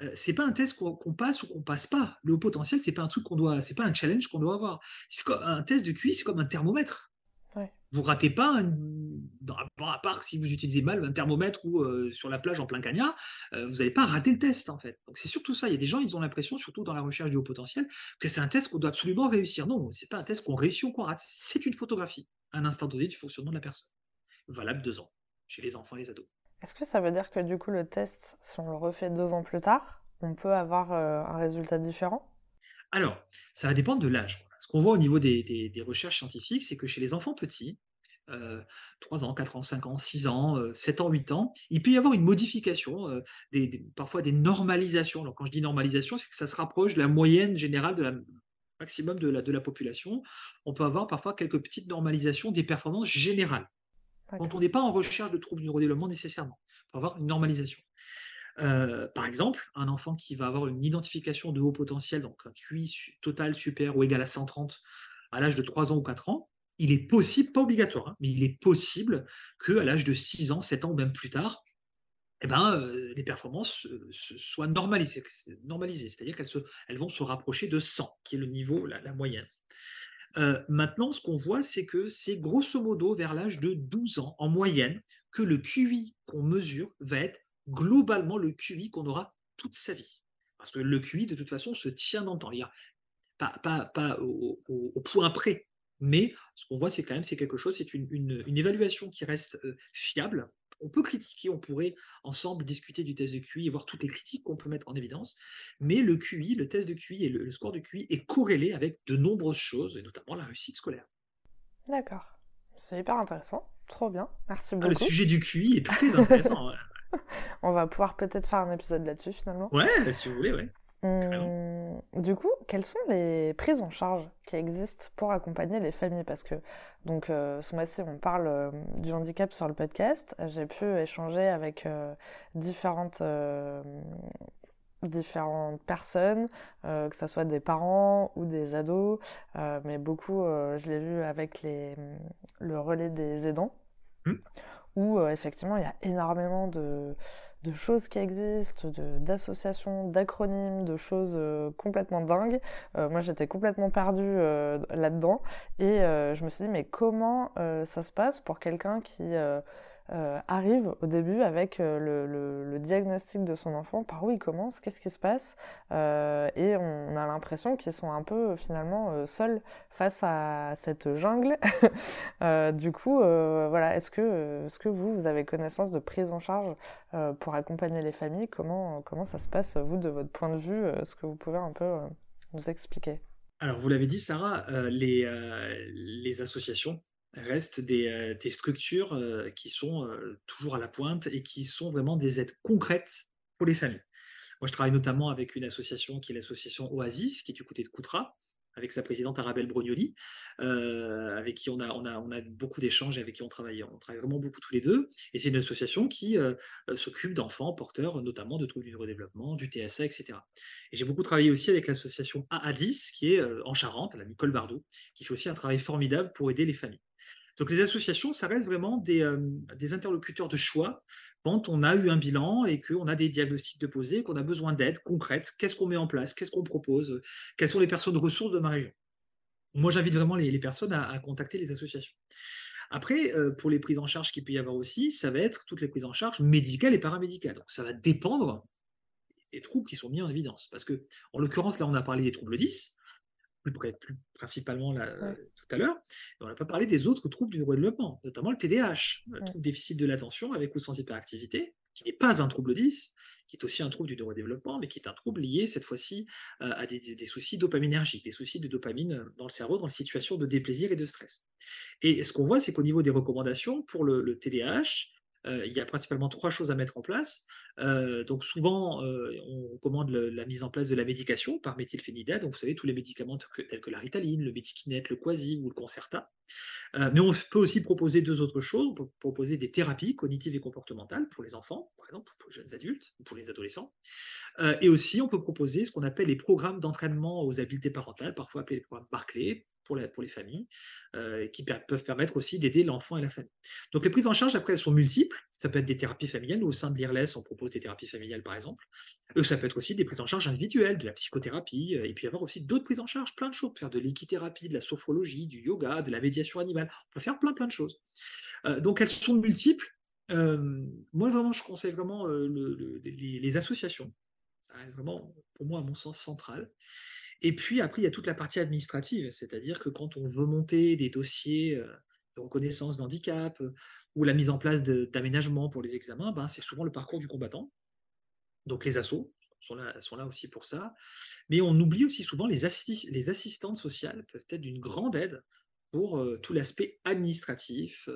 Speaker 2: Euh, c'est pas un test qu'on passe ou qu'on passe pas. Le haut potentiel, c'est pas un truc qu'on doit, c'est pas un challenge qu'on doit avoir. Un test de QI, c'est comme un thermomètre. Vous ratez pas, à part si vous utilisez mal un thermomètre ou euh, sur la plage en plein cagnard, euh, vous n'allez pas rater le test en fait. Donc c'est surtout ça. Il y a des gens, ils ont l'impression, surtout dans la recherche du haut potentiel, que c'est un test qu'on doit absolument réussir. Non, c'est pas un test qu'on réussit ou qu'on rate. C'est une photographie, un instant donné du fonctionnement de la personne. Valable deux ans chez les enfants et les ados.
Speaker 1: Est-ce que ça veut dire que du coup le test, si on le refait deux ans plus tard, on peut avoir euh, un résultat différent?
Speaker 2: Alors, ça va dépendre de l'âge. Ce qu'on voit au niveau des, recherches scientifiques, c'est que chez les enfants petits, 3 euh, ans, 4 ans, 5 ans, 6 ans, 7 euh, ans, 8 ans, il peut y avoir une modification, parfois des normalisations. Alors quand je dis normalisation, c'est que ça se rapproche de la moyenne générale de la maximum de la, de la population. On peut avoir parfois quelques petites normalisations des performances générales. Quand on n'est pas en recherche de troubles du neurodéveloppement nécessairement, on peut avoir une normalisation. Euh, par exemple, un enfant qui va avoir une identification de haut potentiel, donc un QI total supérieur ou égal à 130 à l'âge de 3 ans ou 4 ans, il est possible, pas obligatoire, hein, mais il est possible qu'à l'âge de 6 ans, 7 ans ou même plus tard, eh ben, euh, les performances euh, soient normalisées, c'est-à-dire qu'elles elles vont se rapprocher de 100, qui est le niveau, la, moyenne. maintenant, ce qu'on voit, c'est que c'est grosso modo vers l'âge de 12 ans, en moyenne, que le QI qu'on mesure va être globalement le QI qu'on aura toute sa vie. Parce que le QI, de toute façon, se tient dans le temps. Pas, pas, pas au, point près, mais ce qu'on voit, c'est quand même c'est quelque chose, c'est une, évaluation qui reste euh, fiable. On peut critiquer, on pourrait ensemble discuter du test de QI et voir toutes les critiques qu'on peut mettre en évidence, mais le QI, le test de QI et le, score de QI est corrélé avec de nombreuses choses, et notamment la réussite scolaire.
Speaker 1: D'accord. C'est hyper intéressant. Trop bien. Merci beaucoup.
Speaker 2: le sujet du QI est très intéressant.
Speaker 1: On va pouvoir peut-être faire un épisode là-dessus finalement.
Speaker 2: Ouais, si vous voulez, ouais.
Speaker 1: Hum, du coup, quelles sont les prises en charge qui existent pour accompagner les familles? Parce que, donc, euh, ce mois-ci, on parle euh, du handicap sur le podcast. J'ai pu échanger avec euh, différentes, différentes personnes, que ce soit des parents ou des ados, mais beaucoup, je l'ai vu avec les, le relais des aidants, mmh. où effectivement, il y a énormément de de choses qui existent, d'associations, d'acronymes, de choses euh, complètement dingues. Euh, moi, j'étais complètement perdue euh, là-dedans. Et je me suis dit, mais comment ça se passe pour quelqu'un qui euh, arrive au début avec euh, le, diagnostic de son enfant, par où il commence, qu'est-ce qui se passe, euh, et on a l'impression qu'ils sont un peu finalement seuls face à cette jungle. du coup, voilà, est-ce que, est-ce que vous, avez connaissance de prise en charge pour accompagner les familles? Comment, comment ça se passe, vous, de votre point de vue, ce que vous pouvez un peu nous expliquer?
Speaker 2: Alors, vous l'avez dit, Sarah, les associations restent des, des structures qui sont toujours à la pointe et qui sont vraiment des aides concrètes pour les familles. Moi, je travaille notamment avec une association qui est l'association Oasis, qui est du côté de Coutras, avec sa présidente Arabelle Brognoli, avec qui on a, beaucoup d'échanges et avec qui on travaille. Vraiment beaucoup tous les deux. Et c'est une association qui s'occupe d'enfants porteurs, notamment de troubles du neurodéveloppement, du TSA, etc. Et j'ai beaucoup travaillé aussi avec l'association AA10, qui est en Charente, la Nicole Bardot, qui fait aussi un travail formidable pour aider les familles. Donc les associations, ça reste vraiment des, euh, des, interlocuteurs de choix quand on a eu un bilan et qu'on a des diagnostics de poser, qu'on a besoin d'aide concrète. Qu'est-ce qu'on met en place? Qu'est-ce qu'on propose? Quelles sont les personnes ressources de ma région? Moi, j'invite vraiment les, personnes à, contacter les associations. Après, euh, pour les prises en charge qu'il peut y avoir aussi, ça va être toutes les prises en charge médicales et paramédicales. Donc, ça va dépendre des troubles qui sont mis en évidence. Parce que, en l'occurrence, là, on a parlé des troubles 10 plus, plus principalement là, tout à l'heure. On n'a pas parlé des autres troubles du neurodéveloppement, notamment le TDAH, le trouble déficit de l'attention avec ou sans hyperactivité, qui n'est pas un trouble 10, qui est aussi un trouble du neurodéveloppement, mais qui est un trouble lié cette fois-ci euh, à des, des, soucis dopaminergiques, des soucis de dopamine dans le cerveau, dans les situations de déplaisir et de stress. Et ce qu'on voit, c'est qu'au niveau des recommandations pour le, le TDAH, il y a principalement trois choses à mettre en place. Euh, donc souvent, euh, on recommande la mise en place de la médication par méthylphénidate. Donc vous savez, tous les médicaments tels que la ritaline, le métikinète, le quasi ou le concerta. mais on peut aussi proposer deux autres choses. On peut proposer des thérapies cognitives et comportementales pour les enfants, par exemple, pour les jeunes adultes ou pour les adolescents. et aussi, on peut proposer ce qu'on appelle les programmes d'entraînement aux habiletés parentales, parfois appelés les programmes Barclay, pour, les familles, euh, qui peuvent permettre aussi d'aider l'enfant et la famille. Donc les prises en charge, après, elles sont multiples. Ça peut être des thérapies familiales. Au sein de l'IRLES, on propose des thérapies familiales, par exemple. Euh, ça peut être aussi des prises en charge individuelles, de la psychothérapie, euh, et puis avoir aussi d'autres prises en charge, plein de choses. Faire de l'équithérapie, de la sophrologie, du yoga, de la médiation animale. On peut faire plein, plein de choses. donc elles sont multiples. moi, vraiment, je conseille vraiment les, les associations. Ça reste vraiment, pour moi, à mon sens, central. Et puis après, il y a toute la partie administrative, c'est-à-dire que quand on veut monter des dossiers euh, de reconnaissance d'handicap euh, ou la mise en place d'aménagements pour les examens, ben, c'est souvent le parcours du combattant. Donc les assos sont là, aussi pour ça. Mais on oublie aussi souvent les, les assistantes sociales peuvent être d'une grande aide pour euh, tout l'aspect administratif,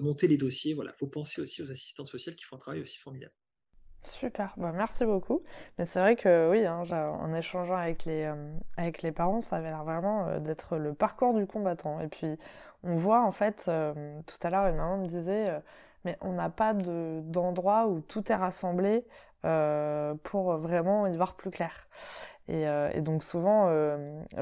Speaker 2: monter les dossiers. Voilà, il faut penser aussi aux assistantes sociales qui font un travail aussi formidable.
Speaker 1: Super, bah, merci beaucoup. Mais c'est vrai que oui, hein, en échangeant avec les, euh, avec les parents, ça avait l'air vraiment euh, d'être le parcours du combattant. Et puis on voit en fait, euh, tout à l'heure une maman me disait, mais on n'a pas d'endroit où tout est rassemblé pour vraiment y voir plus clair. Et, et donc souvent,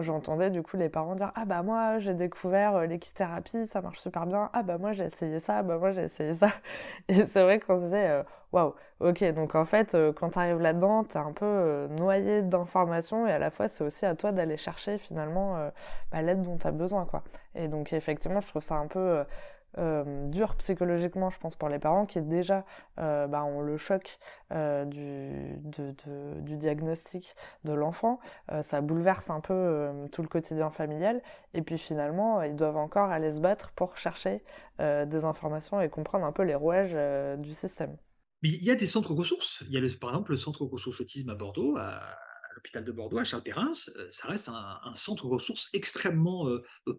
Speaker 1: j'entendais du coup les parents dire ah bah moi j'ai découvert l'équithérapie, ça marche super bien. Ah bah moi j'ai essayé ça, ah bah moi j'ai essayé ça. Et c'est vrai qu'on se disait waouh, ok, donc en fait, euh, quand tu arrives là-dedans, tu es un peu euh, noyé d'informations et à la fois, c'est aussi à toi d'aller chercher finalement euh, bah, l'aide dont tu as besoin. quoi. Et donc, effectivement, je trouve ça un peu dur psychologiquement, je pense, pour les parents qui déjà bah, ont le choc du, du diagnostic de l'enfant. ça bouleverse un peu tout le quotidien familial. Et puis finalement, ils doivent encore aller se battre pour chercher des informations et comprendre un peu les rouages du système
Speaker 2: il y a des centres ressources. Il y a par exemple le centre ressources autisme à Bordeaux, l'hôpital de Bordeaux, à Charles Perrins, ça reste un, centre ressources extrêmement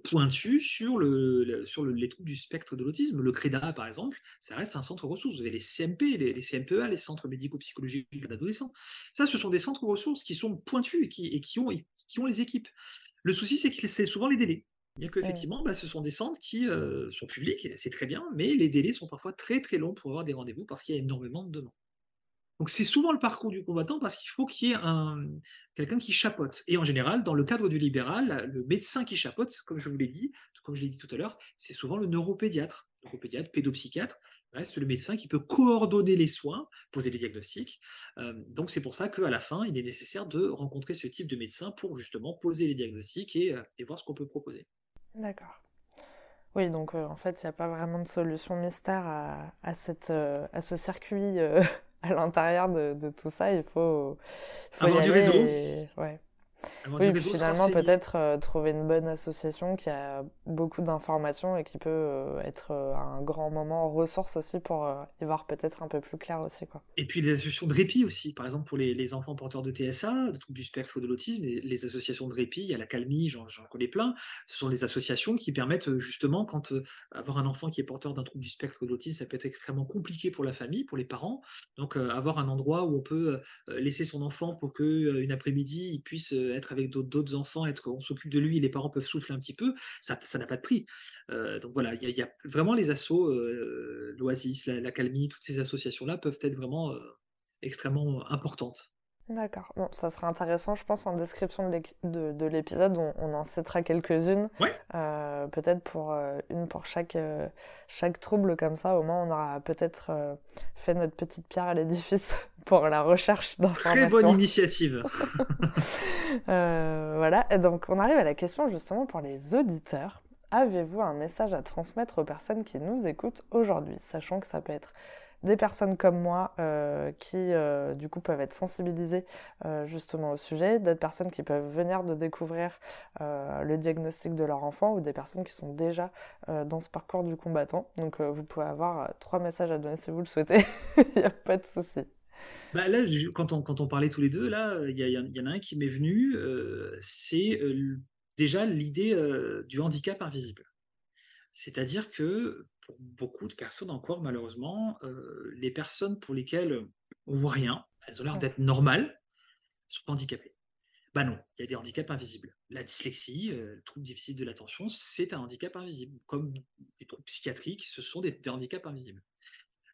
Speaker 2: pointu sur, le, sur les troubles du spectre de l'autisme. Le CREDA, par exemple, ça reste un centre ressources. Vous avez les CMP, les, CMPEA, les centres médico-psychologiques d'adolescents. Ça, ce sont des centres ressources qui sont pointus et qui, et qui, ont, qui ont les équipes. Le souci, c'est que c'est souvent les délais. Bien qu'effectivement, bah, ce sont des centres qui sont publics, c'est très bien, mais les délais sont parfois très très longs pour avoir des rendez-vous parce qu'il y a énormément de demandes. Donc c'est souvent le parcours du combattant parce qu'il faut qu'il y ait un, quelqu'un qui chapote. Et en général, dans le cadre du libéral, le médecin qui chapote, comme je vous l'ai dit, comme je l'ai dit tout à l'heure, c'est souvent le neuropédiatre, neuropédiatre, pédopsychiatre, reste le médecin qui peut coordonner les soins, poser des diagnostics. Euh, donc c'est pour ça qu'à la fin, il est nécessaire de rencontrer ce type de médecin pour justement poser les diagnostics et, euh, voir ce qu'on peut proposer.
Speaker 1: D'accord. Oui, donc euh, en fait, il n'y a pas vraiment de solution mystère à, à ce circuit à l'intérieur de, tout ça, il faut,
Speaker 2: faut avoir du réseau.
Speaker 1: Ouais. Oui, finalement, peut-être euh, trouver une bonne association qui a beaucoup d'informations et qui peut euh, être euh, un grand moment ressource aussi pour y voir peut-être un peu plus clair aussi. Quoi.
Speaker 2: Et puis les associations de répit aussi, par exemple pour les, les enfants porteurs de TSA, de troubles du spectre de l'autisme, les, associations de répit, il y a la Calmie, j'en connais plein, ce sont des associations qui permettent justement, quand avoir un enfant qui est porteur d'un trouble du spectre de l'autisme, ça peut être extrêmement compliqué pour la famille, pour les parents, donc avoir un endroit où on peut laisser son enfant pour qu'une après-midi, il puisse être avec d'autres enfants, être, on s'occupe de lui, les parents peuvent souffler un petit peu, ça n'a pas de prix. Euh, donc voilà, il y, a vraiment les assos, euh, l'Oasis, la, Calmie, toutes ces associations-là peuvent être vraiment euh, extrêmement importantes.
Speaker 1: D'accord. Bon, ça sera intéressant, je pense, en description de l'épisode, on, on, en citera quelques-unes. Euh, peut-être pour euh, une pour chaque, euh, chaque trouble, comme ça, au moins on aura peut-être fait notre petite pierre à l'édifice pour la recherche d'informations.
Speaker 2: Très bonne initiative.
Speaker 1: voilà, et donc on arrive à la question justement pour les auditeurs. Avez-vous un message à transmettre aux personnes qui nous écoutent aujourd'hui, sachant que ça peut être des personnes comme moi euh, qui euh, du coup peuvent être sensibilisées euh, justement au sujet, d'autres personnes qui peuvent venir de découvrir le diagnostic de leur enfant ou des personnes qui sont déjà dans ce parcours du combattant. Donc vous pouvez avoir trois messages à donner si vous le souhaitez, il n'y a pas de souci.
Speaker 2: Bah là, quand on, quand on parlait tous les deux, là, il y, y, en a un qui m'est venu, c'est déjà l'idée du handicap invisible. C'est-à-dire que pour beaucoup de personnes encore, malheureusement, euh, les personnes pour lesquelles on voit rien, elles ont l'air d'être normales, sont handicapées. Bah non, il y a des handicaps invisibles. La dyslexie, euh, le trouble difficile de l'attention, c'est un handicap invisible. Comme les troubles psychiatriques, ce sont des, handicaps invisibles.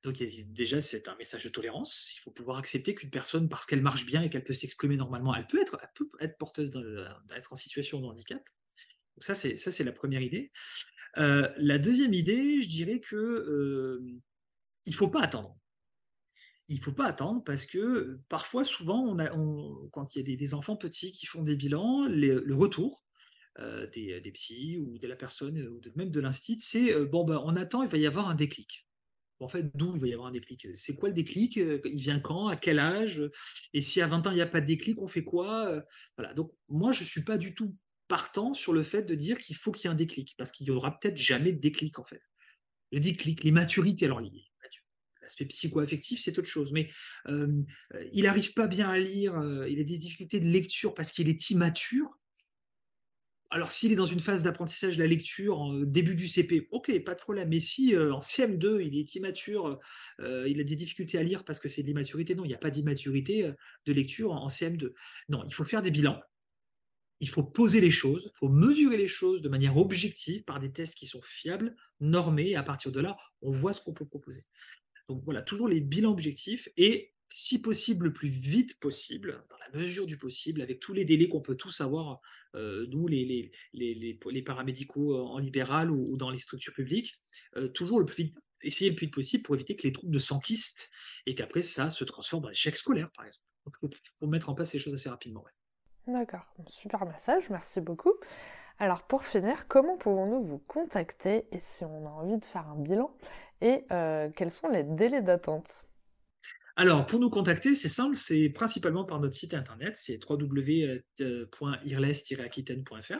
Speaker 2: Donc déjà, c'est un message de tolérance. Il faut pouvoir accepter qu'une personne, parce qu'elle marche bien et qu'elle peut s'exprimer normalement, elle peut être, elle peut être porteuse d'être en situation de handicap. Donc ça, c'est ça, c'est la première idée. Euh, la deuxième idée, je dirais que euh, il faut pas attendre. Il faut pas attendre parce que parfois, souvent, quand il y a des, enfants petits qui font des bilans, le retour euh, des, des, psys ou de la personne ou même de l'institut, c'est bon, ben, on attend, il va y avoir un déclic. En fait, d'où il va y avoir un déclic? C'est quoi le déclic? Il vient quand? À quel âge? Et si à 20 ans, il n'y a pas de déclic, on fait quoi? Voilà. Donc, moi, je ne suis pas du tout partant sur le fait de dire qu'il faut qu'il y ait un déclic, parce qu'il n'y aura peut-être jamais de déclic en fait. Le déclic, les maturités, alors l'aspect psycho-affectif, c'est autre chose, mais euh, il n'arrive pas bien à lire, euh, il a des difficultés de lecture parce qu'il est immature. Alors s'il est dans une phase d'apprentissage de la lecture en début du CP, ok, pas de problème, mais si euh, en CM2 il est immature, il a des difficultés à lire parce que c'est de l'immaturité, non, il n'y a pas d'immaturité de lecture en CM2. Non, il faut faire des bilans, il faut poser les choses, il faut mesurer les choses de manière objective par des tests qui sont fiables, normés, et à partir de là, on voit ce qu'on peut proposer. Donc voilà, toujours les bilans objectifs et si possible le plus vite possible, dans la mesure du possible, avec tous les délais qu'on peut tous avoir, euh, nous, les, les, paramédicaux en libéral ou, dans les structures publiques, euh, toujours le plus vite, essayer le plus vite possible pour éviter que les troubles de s'enquistent et qu'après ça se transforme en échec scolaire, par exemple. Donc, il faut, mettre en place ces choses assez rapidement.
Speaker 1: D'accord, super message, merci beaucoup. Alors pour finir, comment pouvons-nous vous contacter et si on a envie de faire un bilan et euh, quels sont les délais d'attente?
Speaker 2: Alors, pour nous contacter, c'est simple, c'est principalement par notre site internet, c'est www.irles-aquitaine.fr.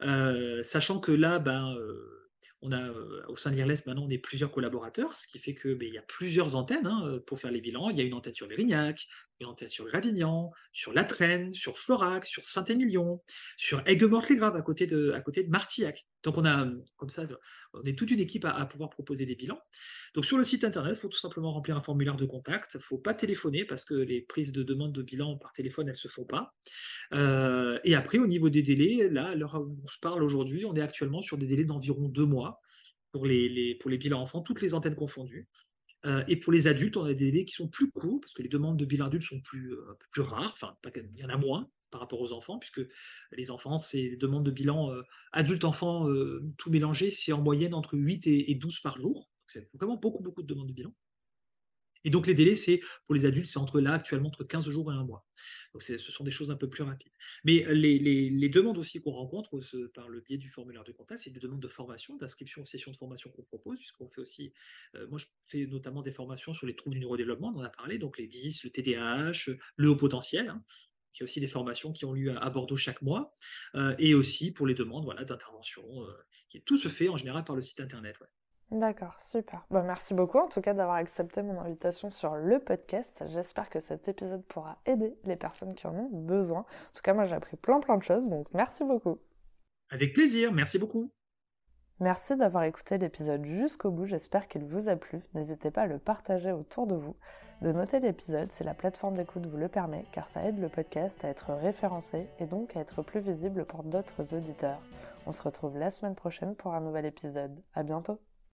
Speaker 2: Euh, sachant que là, ben, euh, on a au sein de l'IRLES, maintenant, on est plusieurs collaborateurs, ce qui fait qu'il ben, y a plusieurs antennes hein, pour faire les bilans. Il y a une antenne sur Une antenne sur Gradignan, sur La Traîne, sur Florac, sur Saint-Émilion, sur Aigues-Mortes-les-Graves à côté de, à côté de Martillac. Donc on a comme ça, on est toute une équipe à, pouvoir proposer des bilans. Donc sur le site internet, il faut tout simplement remplir un formulaire de contact. Il ne faut pas téléphoner parce que les prises de demande de bilan par téléphone, elles ne se font pas. Euh, et après, au niveau des délais, là, à on se parle aujourd'hui, on est actuellement sur des délais d'environ deux mois pour les, pour les bilans enfants, toutes les antennes confondues. Euh, et pour les adultes, on a des délais qui sont plus courts, parce que les demandes de bilan adulte sont plus, euh, rares, enfin, il y en a moins par rapport aux enfants, puisque les enfants, c'est les demandes de bilan euh, adulte-enfant tout mélangé, c'est en moyenne entre 8 et, et 12 par jour. C'est vraiment beaucoup, beaucoup de demandes de bilan. Et donc les délais, c'est pour les adultes, c'est entre là actuellement entre 15 jours et un mois. Donc ce sont des choses un peu plus rapides. Mais les, demandes aussi qu'on rencontre par le biais du formulaire de contact, c'est des demandes de formation, d'inscription aux sessions de formation qu'on propose, puisqu'on fait aussi, euh, moi je fais notamment des formations sur les troubles du neurodéveloppement, on en a parlé, donc les 10, le TDAH, le haut potentiel. Hein. Il y a aussi des formations qui ont lieu à, Bordeaux chaque mois, euh, et aussi pour les demandes voilà, d'intervention. Euh, tout se fait en général par le site internet.
Speaker 1: D'accord, super. Bah, merci beaucoup en tout cas d'avoir accepté mon invitation sur le podcast. J'espère que cet épisode pourra aider les personnes qui en ont besoin. En tout cas, moi j'ai appris plein plein de choses, donc merci beaucoup.
Speaker 2: Avec plaisir, merci beaucoup.
Speaker 1: Merci d'avoir écouté l'épisode jusqu'au bout, j'espère qu'il vous a plu. N'hésitez pas à le partager autour de vous, de noter l'épisode si la plateforme d'écoute vous le permet, car ça aide le podcast à être référencé et donc à être plus visible pour d'autres auditeurs. On se retrouve la semaine prochaine pour un nouvel épisode. À bientôt!